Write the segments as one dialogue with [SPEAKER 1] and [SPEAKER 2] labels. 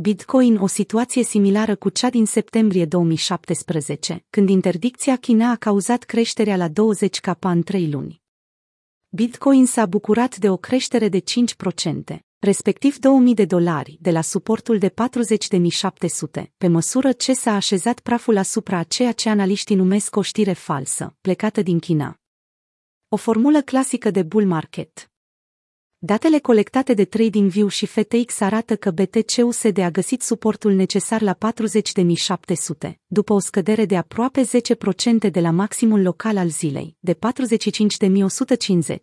[SPEAKER 1] Bitcoin o situație similară cu cea din septembrie 2017, când interdicția China a cauzat creșterea la 20 capa în 3 luni. Bitcoin s-a bucurat de o creștere de 5%, respectiv 2000 de dolari, de la suportul de 40.700, pe măsură ce s-a așezat praful asupra a ceea ce analiștii numesc o știre falsă, plecată din China. O formulă clasică de bull market. Datele colectate de TradingView și FTX arată că BTC-USD a găsit suportul necesar la 40.700, după o scădere de aproape 10% de la maximul local al zilei, de 45.150.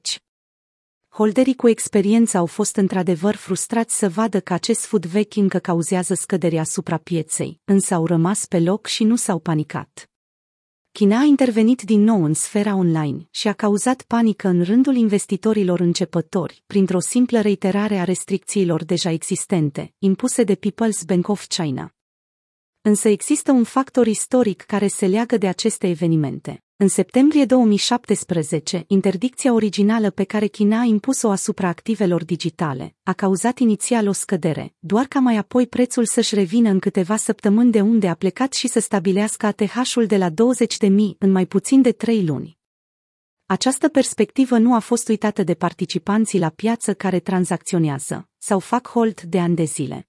[SPEAKER 1] Holderii cu experiență au fost într-adevăr frustrați să vadă că acest food vechi încă cauzează scăderea asupra pieței, însă au rămas pe loc și nu s-au panicat. China a intervenit din nou în sfera online și a cauzat panică în rândul investitorilor începători, printr-o simplă reiterare a restricțiilor deja existente, impuse de People's Bank of China. Însă există un factor istoric care se leagă de aceste evenimente. În septembrie 2017, interdicția originală pe care China a impus-o asupra activelor digitale a cauzat inițial o scădere, doar ca mai apoi prețul să-și revină în câteva săptămâni de unde a plecat și să stabilească ATH-ul de la 20.000 în mai puțin de 3 luni. Această perspectivă nu a fost uitată de participanții la piață care tranzacționează sau fac hold de ani de zile.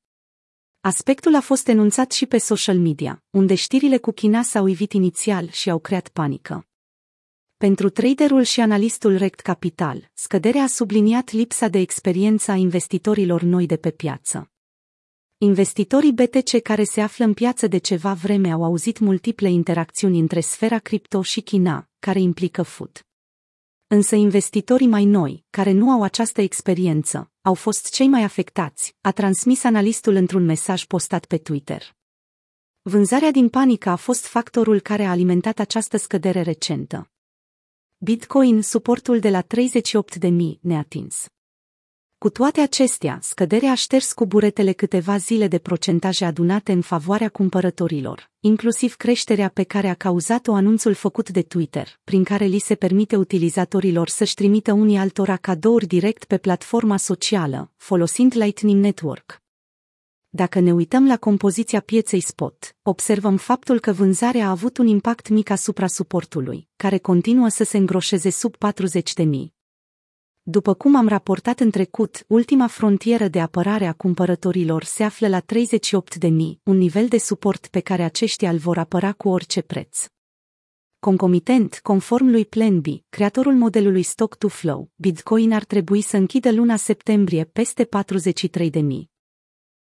[SPEAKER 1] Aspectul a fost enunțat și pe social media, unde știrile cu China s-au ivit inițial și au creat panică. Pentru traderul și analistul Rect Capital, scăderea a subliniat lipsa de experiență a investitorilor noi de pe piață. Investitorii BTC care se află în piață de ceva vreme au auzit multiple interacțiuni între sfera cripto și China, care implică food. Însă investitorii mai noi, care nu au această experiență, au fost cei mai afectați, a transmis analistul într-un mesaj postat pe Twitter. Vânzarea din panică a fost factorul care a alimentat această scădere recentă. Bitcoin suportul de la 38.000 neatins. Cu toate acestea, scăderea a șters cu buretele câteva zile de procentaje adunate în favoarea cumpărătorilor, inclusiv creșterea pe care a cauzat-o anunțul făcut de Twitter, prin care li se permite utilizatorilor să-și trimită unii altora cadouri direct pe platforma socială, folosind Lightning Network. Dacă ne uităm la compoziția pieței spot, observăm faptul că vânzarea a avut un impact mic asupra suportului, care continuă să se îngroșeze sub 40.000. După cum am raportat în trecut, ultima frontieră de apărare a cumpărătorilor se află la 38.000, un nivel de suport pe care aceștia îl vor apăra cu orice preț. Concomitent, conform lui Plan B, creatorul modelului Stock to Flow, Bitcoin ar trebui să închidă luna septembrie peste 43.000.